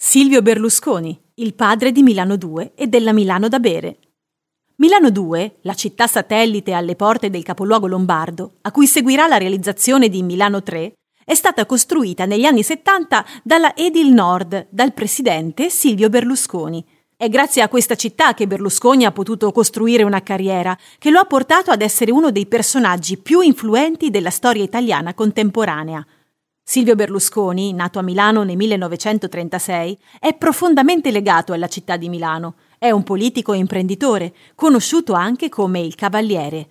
Silvio Berlusconi, il padre di Milano 2 e della Milano da bere. Milano 2, la città satellite alle porte del capoluogo lombardo, a cui seguirà la realizzazione di Milano 3, è stata costruita negli anni 70 dalla Edil Nord, dal presidente Silvio Berlusconi. È grazie a questa città che Berlusconi ha potuto costruire una carriera che lo ha portato ad essere uno dei personaggi più influenti della storia italiana contemporanea. Silvio Berlusconi, nato a Milano nel 1936, è profondamente legato alla città di Milano. È un politico e imprenditore, conosciuto anche come il Cavaliere.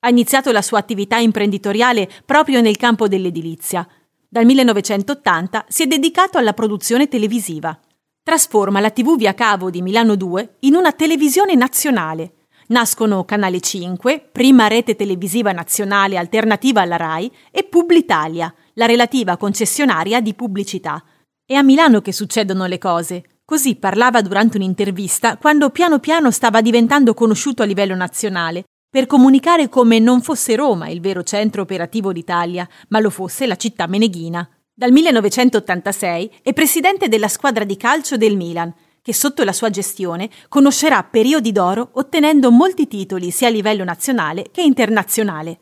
Ha iniziato la sua attività imprenditoriale proprio nel campo dell'edilizia. Dal 1980 si è dedicato alla produzione televisiva. Trasforma la TV via cavo di Milano 2 in una televisione nazionale Nascono Canale 5, prima rete televisiva nazionale alternativa alla RAI, e Publitalia, la relativa concessionaria di pubblicità. È a Milano che succedono le cose. Così parlava durante un'intervista quando piano piano stava diventando conosciuto a livello nazionale, per comunicare come non fosse Roma il vero centro operativo d'Italia, ma lo fosse la città meneghina. Dal 1986 è presidente della squadra di calcio del Milan che sotto la sua gestione conoscerà periodi d'oro ottenendo molti titoli sia a livello nazionale che internazionale.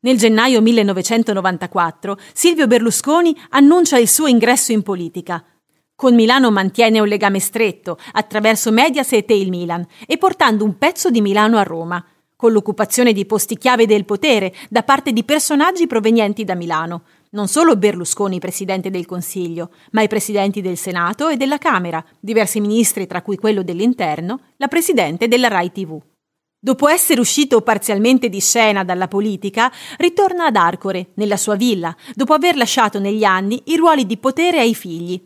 Nel gennaio 1994 Silvio Berlusconi annuncia il suo ingresso in politica. Con Milano mantiene un legame stretto attraverso Mediaset e il Milan e portando un pezzo di Milano a Roma, con l'occupazione di posti chiave del potere da parte di personaggi provenienti da Milano, non solo Berlusconi presidente del Consiglio, ma i presidenti del Senato e della Camera, diversi ministri tra cui quello dell'Interno, la presidente della RAI TV. Dopo essere uscito parzialmente di scena dalla politica, ritorna ad Arcore, nella sua villa, dopo aver lasciato negli anni i ruoli di potere ai figli.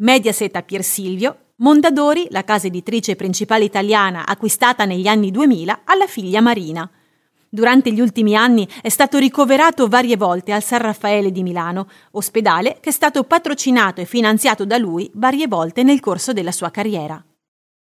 Mediaset a Pier Silvio, Mondadori, la casa editrice principale italiana acquistata negli anni 2000, alla figlia Marina – Durante gli ultimi anni è stato ricoverato varie volte al San Raffaele di Milano, ospedale che è stato patrocinato e finanziato da lui varie volte nel corso della sua carriera.